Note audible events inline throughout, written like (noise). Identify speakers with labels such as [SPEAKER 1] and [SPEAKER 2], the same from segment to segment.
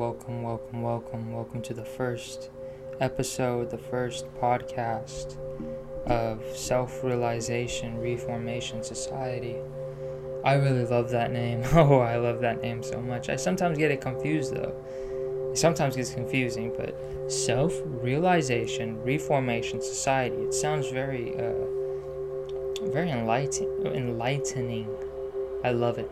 [SPEAKER 1] welcome, welcome, welcome, welcome to the first episode, the first podcast of Self Realization Reformation Society. I really love that name. (laughs) Oh, I love that name so much. I sometimes get it confused though. It sometimes gets confusing, but Self Realization Reformation Society. It sounds very, uh, very enlighten- enlightening. I love it.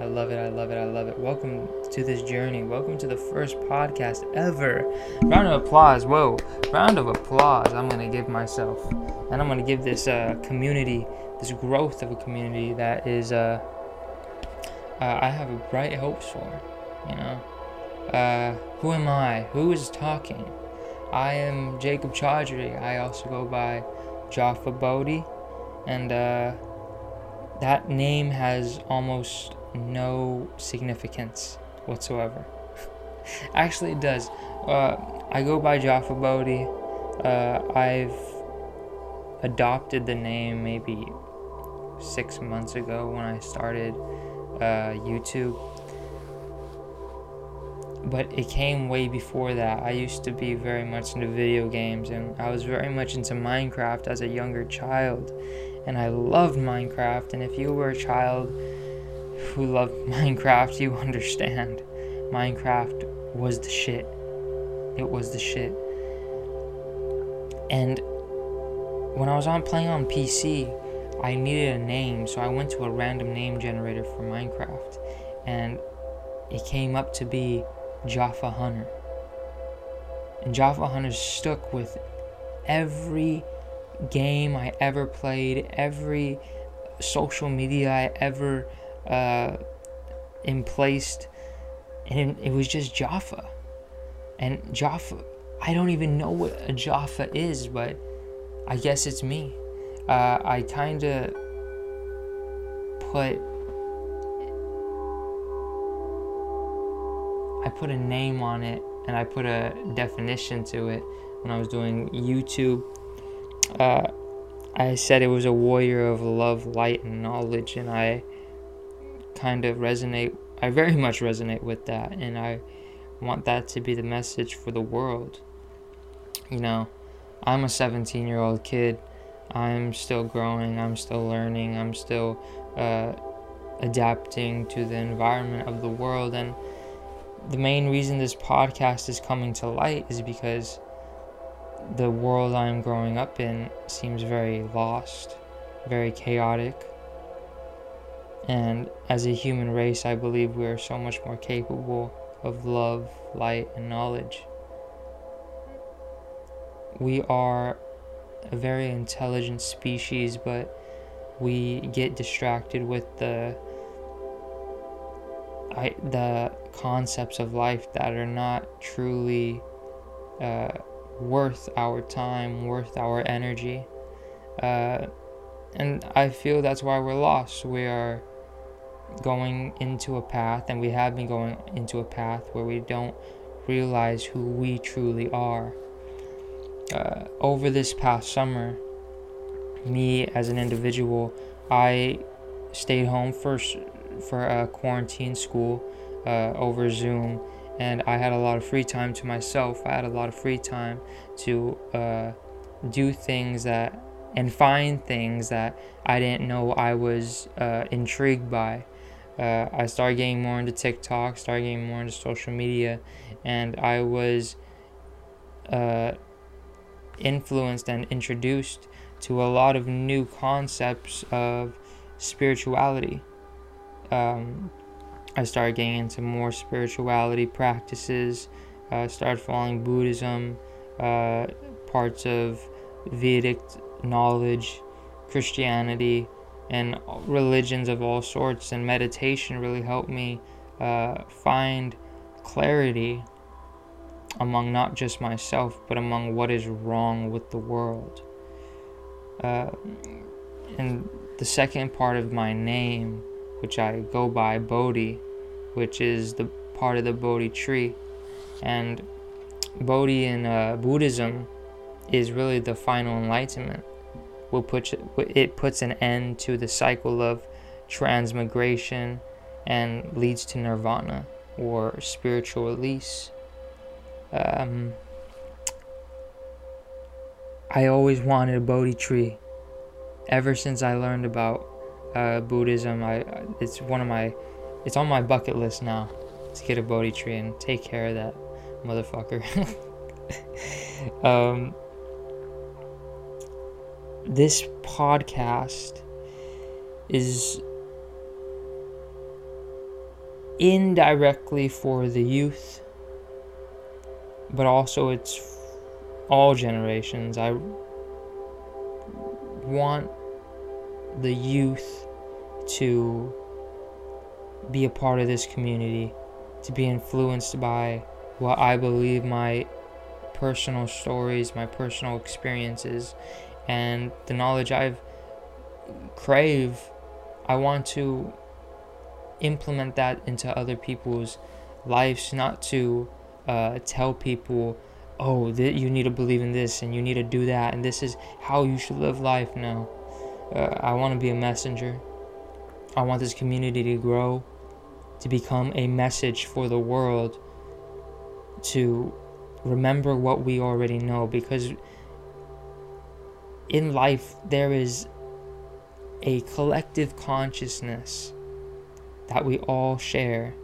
[SPEAKER 1] I love it. I love it. I love it. Welcome to this journey. Welcome to the first podcast ever. Round of applause. Whoa. Round of applause. I'm going to give myself. And I'm going to give this uh, community, this growth of a community that is, uh, uh, I have bright hopes for. You know? Uh, who am I? Who is talking? I am Jacob Chaudhry. I also go by Jaffa Bodhi. And, uh, that name has almost no significance whatsoever. (laughs) Actually, it does. Uh, I go by Jaffa Bodhi. Uh, I've adopted the name maybe six months ago when I started uh, YouTube. But it came way before that. I used to be very much into video games and I was very much into Minecraft as a younger child. And I loved Minecraft. And if you were a child who loved (laughs) Minecraft, you understand. Minecraft was the shit. It was the shit. And when I was on playing on PC, I needed a name, so I went to a random name generator for Minecraft, and it came up to be Jaffa Hunter. And Jaffa Hunter stuck with every game I ever played, every social media I ever uh, emplaced, and it was just Jaffa. And Jaffa, I don't even know what a Jaffa is, but I guess it's me. Uh, I kind of put I put a name on it and I put a definition to it when I was doing YouTube. Uh, I said it was a warrior of love, light, and knowledge, and I kind of resonate. I very (laughs) much resonate with that, and I want that to be the message for the world. You know, I'm a 17 year old kid. I'm still growing. I'm still learning. I'm still uh, adapting to the environment of the world. And the main reason this podcast is coming to light is because the world I'm growing up in seems very lost, very chaotic. And as a human race, I believe we are so much more capable of love, light, and knowledge. We are a very intelligent species, but we get distracted with the I, the concepts of life that are not truly uh, worth our time, worth our energy. Uh, and I feel that's why we're lost. We are going into a path, and we have been going into a path where we don't realize who we truly are. Uh, over this past summer, me as an individual, I stayed home first for a quarantine school uh, over Zoom, and I had a lot of free time to myself. I had a lot of free time to uh, do things that and find things that I didn't know I was uh, intrigued by. Uh, I started getting more into TikTok, started getting more into social media, and I was uh, influenced and introduced to a lot of new concepts of spirituality um, I started getting into more spirituality practices. Uh, started following Buddhism, uh, parts of Vedic knowledge, Christianity, and religions of all sorts. And meditation really helped me uh, find clarity among not just myself, but among what is wrong with the world. Uh, and the second part of my name which I go by Bodhi, which is the part of the Bodhi tree. And Bodhi in uh, Buddhism is really the final enlightenment. Will put it puts an end to the cycle of transmigration and leads to nirvana, or spiritual release. Um, I always wanted a Bodhi tree. Ever since I learned about uh, Buddhism, I it's one of my it's on my bucket list now to get a Bodhi tree and take care of that motherfucker. (laughs) um, this podcast is indirectly for the youth, but also it's all generations. I want the youth to be a part of this community, to be influenced by what I believe my personal stories, my personal experiences, and the knowledge I've crave. I want to implement that into other people's lives, not to uh, tell people, oh, that you need to believe in this and you need to do that, and this is how you should live life. No, uh, I want to be a messenger. I want this community to grow, to become a message for the world, to remember what we already know, because in life there is a collective consciousness that we all share.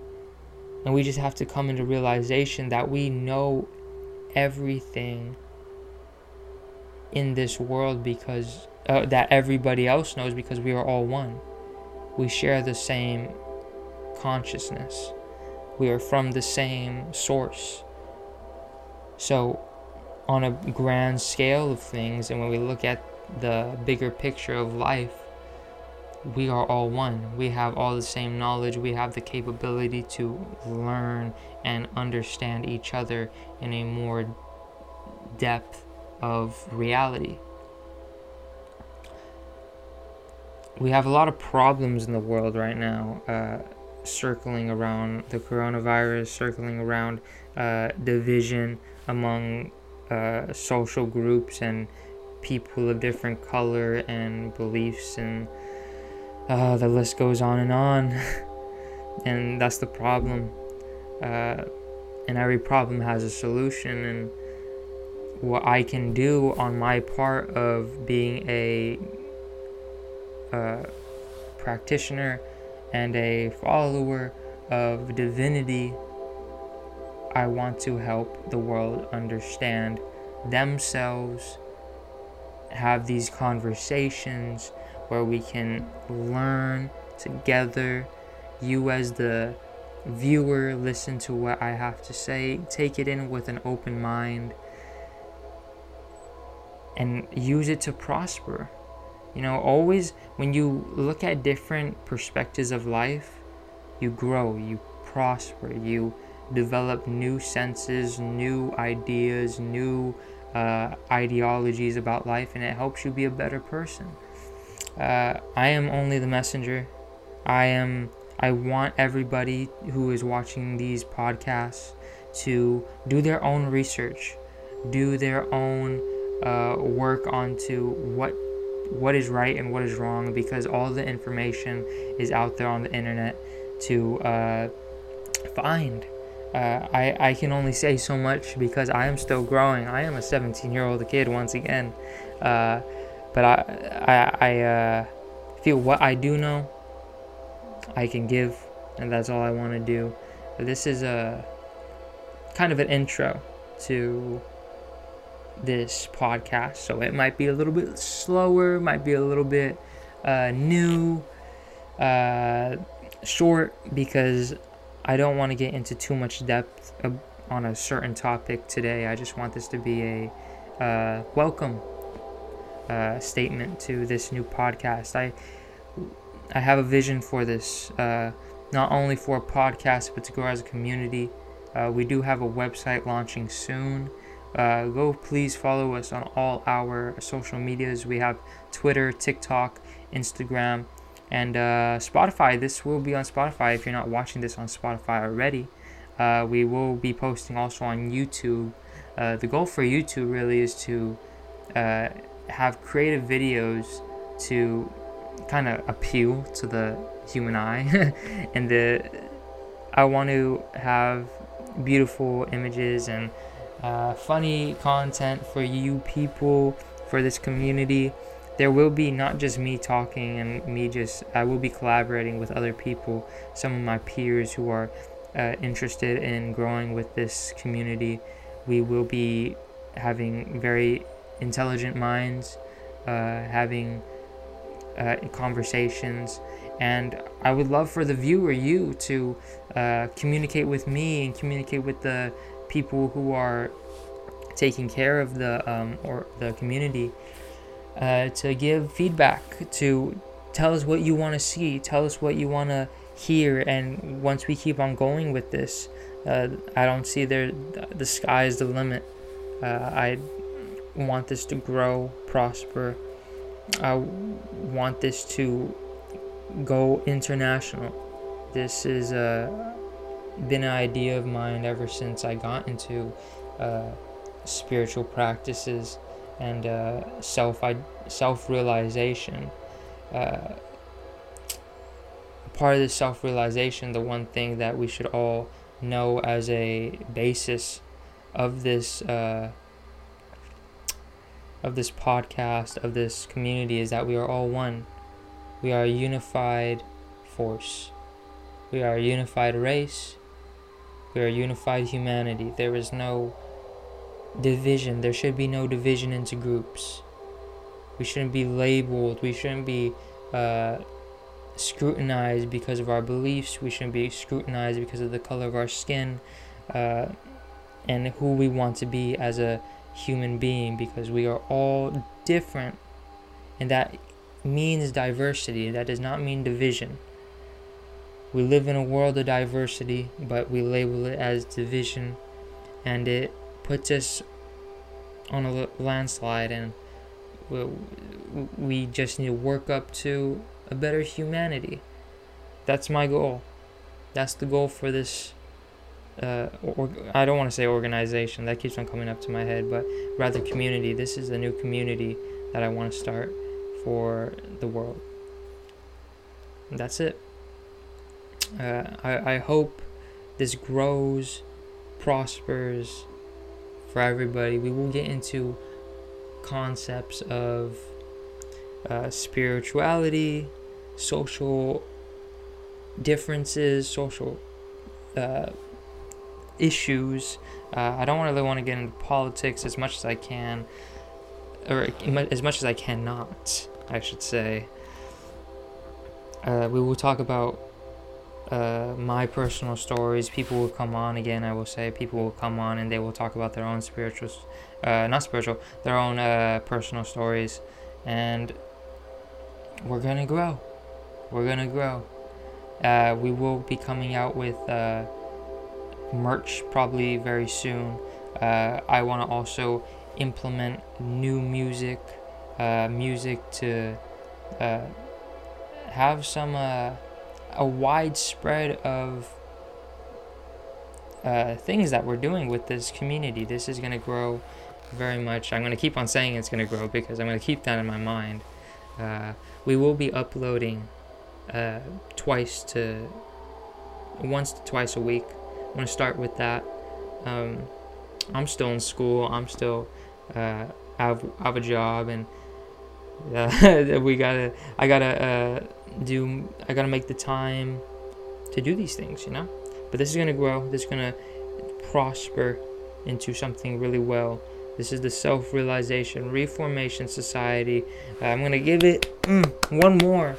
[SPEAKER 1] And we just have to come into realization that we know everything in this world because uh, that everybody else knows because we are all one. We share the same consciousness. We are from the same source. So, on a grand scale of things, and when we look at the bigger picture of life, we are all one. We have all the same knowledge. We have the capability to learn and understand each other in a more depth of reality. We have a lot of problems in the world right now, uh, circling around the coronavirus, circling around uh, division among uh, social groups and people of different color and beliefs and uh, the list goes on and on. (laughs) and that's the problem. Uh, and every problem has a solution. And what I can do on my part of being a uh, practitioner and a follower of divinity, I want to help the world understand themselves, have these conversations where we can learn together. You, as the viewer, listen to what I have to say, take it in with an open mind, and use it to prosper. You know, always when you look at different perspectives of life, you grow, you prosper, you develop new senses, new ideas, new uh, ideologies about life, and it helps you be a better person. Uh, I am only the messenger. I am. I want everybody who is watching these podcasts to do their own research, do their own uh, work onto what what is right and what is wrong, because all the information is out there on the internet to uh, find. Uh, I, I can only say so much because I am still growing. I am a 17 year old kid once again. Uh, but I I, I uh, feel what I do know I can give, and that's all I want to do. This is a kind of an intro to this podcast, so it might be a little bit slower, might be a little bit uh, new, uh, short because I don't want to get into too much depth on a certain topic today. I just want this to be a uh, welcome uh, statement to this new podcast. I I have a vision for this, uh, not only for a podcast, but to grow as a community. Uh, we do have a website launching soon. Uh, go please follow us on all our social medias. We have Twitter, TikTok, Instagram, and uh, Spotify. This will be on Spotify if you're not watching this on Spotify already. Uh, we will be posting also on YouTube. the goal for YouTube really is to have creative videos to kind of appeal to the human eye (laughs) and the I want to have beautiful images and uh, funny content for you people, for this community. There will be not just me talking and me just, I will be collaborating with other people, some of my peers who are uh, interested in growing with this community. We will be having very intelligent minds, uh, having uh, conversations, and I would love for the viewer, you, to uh, communicate with me and communicate with the people who are taking care of the um, or the community uh, to give feedback to tell us what you want to see tell us what you want to hear and once we keep on going with this uh, i don't see there the sky is the limit. Uh, i want this to grow prosper. I want this to go international. This is a been an idea of mine ever since I got into uh, spiritual practices and uh, self self realization. Uh, part of the self realization, the one thing that we should all know as a basis of this uh, of this podcast of this community is that we are all one. We are a unified force. We are a unified race. We are a unified humanity. There is no division. There should be no division into groups. We shouldn't be labeled. We shouldn't be uh, scrutinized because of our beliefs. We shouldn't be scrutinized because of the color of our skin uh, and who we want to be as a human being because we are all different. And that means diversity. That does not mean division. We live in a world of diversity, but we label it as division, and it puts us on a landslide, and we, just need to work up to a better humanity. That's my goal. That's the goal for this. Uh, or, I don't want to say organization, that keeps on coming up to my head, but rather community. This is a new community that I want to start for the world. And that's it. Uh, I, I hope this grows, prospers for everybody. We will get into concepts of uh, spirituality, social differences, social uh, issues. Uh, I don't really want to get into politics as much as I can, or as much as I cannot, I should say. Uh, we will talk about uh, my personal stories. People will come on again. I will say people will come on and they will talk about their own spiritual, uh, not spiritual, their own uh, personal stories, and we're gonna grow. We're gonna grow. Uh, we will be coming out with uh, merch probably very soon. Uh, I want to also implement new music, music to have some a widespread of uh, things that we're doing with this community. This is going to grow very much. I'm going to keep on saying it's going to grow because I'm going to keep that in my mind. Uh, we will be uploading uh, twice to once to twice a week. I'm going to start with that. Um, I'm still in school. I'm still uh, have have a job and uh, (laughs) we gotta I gotta uh, do I gotta make the time to do these things, you know. But this is gonna grow. This is gonna prosper into something really well. This is the self-realization reformation society. Uh, I'm gonna give it mm, one more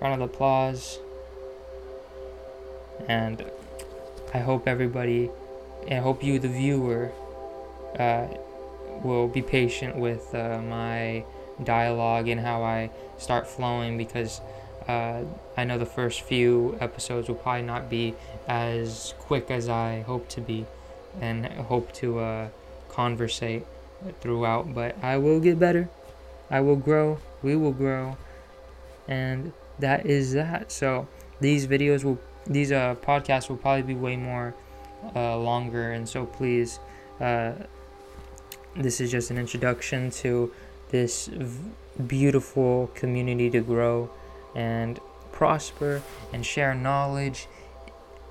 [SPEAKER 1] round of applause, and I hope everybody, I hope you, the viewer, uh, will be patient with uh, my dialogue and how I start flowing because uh, I know the first few episodes will probably not be as quick as I hope to be and hope to uh, conversate throughout, but I will get better. I will grow. We will grow. And that is that. So these videos will, these uh, podcasts will probably be way more uh, longer. And so please, uh, this is just an introduction to this beautiful community to grow and prosper and share knowledge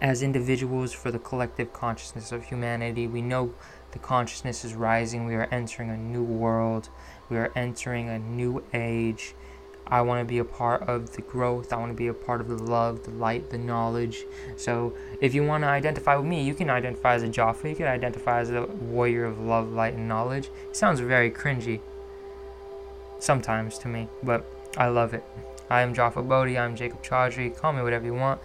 [SPEAKER 1] as individuals for the collective consciousness of humanity. We know the consciousness is rising. We are entering a new world. We are entering a new age. I want to be a part of the growth. I want to be a part of the love, the light, the knowledge. So, if you want to identify with me, you can identify as a Jaffa. You can identify as a warrior of love, light, and knowledge. It sounds very cringy sometimes to me, but I love it. I am Jaffa Bodhi. I'm Jacob Chaudhry. Call me whatever you want.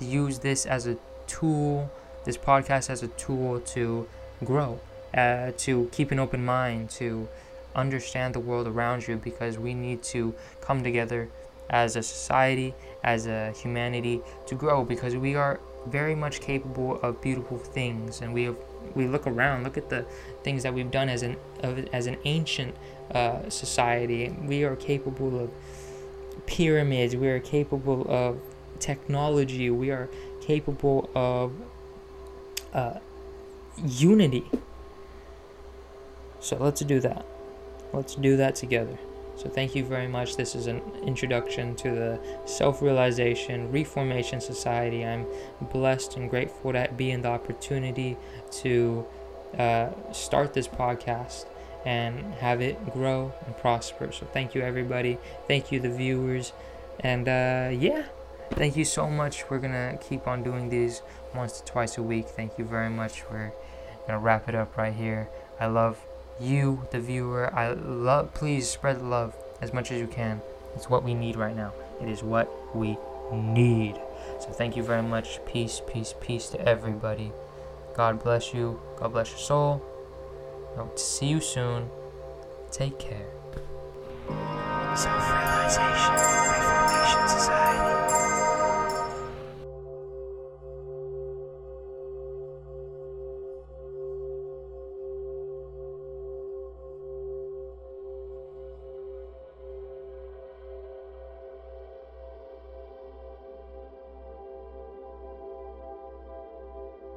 [SPEAKER 1] Use this as a tool, this podcast as a tool to grow, uh, to keep an open mind, to understand the world around you because we need to come together as a society, as a humanity to grow because we are very much capable of beautiful things and we have we look around look at the things that we've done as an as an ancient uh, society we are capable of pyramids we are capable of technology we are capable of uh, unity so let's do that Let's do that together. So, thank you very much. This is an introduction to the Self Realization Reformation Society. I'm blessed and grateful to be in the opportunity to uh, start this podcast and have it grow and prosper. So, thank you, everybody. Thank you, the viewers. And uh, yeah, thank you so much. We're to keep on doing these once to twice a week. Thank you very much. We're to wrap it up right here. I love you, the viewer. I love. Please spread love as much as you can. It's what we need right now. It is what we need. So thank you very much. Peace, peace, peace to everybody. God bless you. God bless your soul. I'll see you soon. Take care. Self Realization Reformation Society.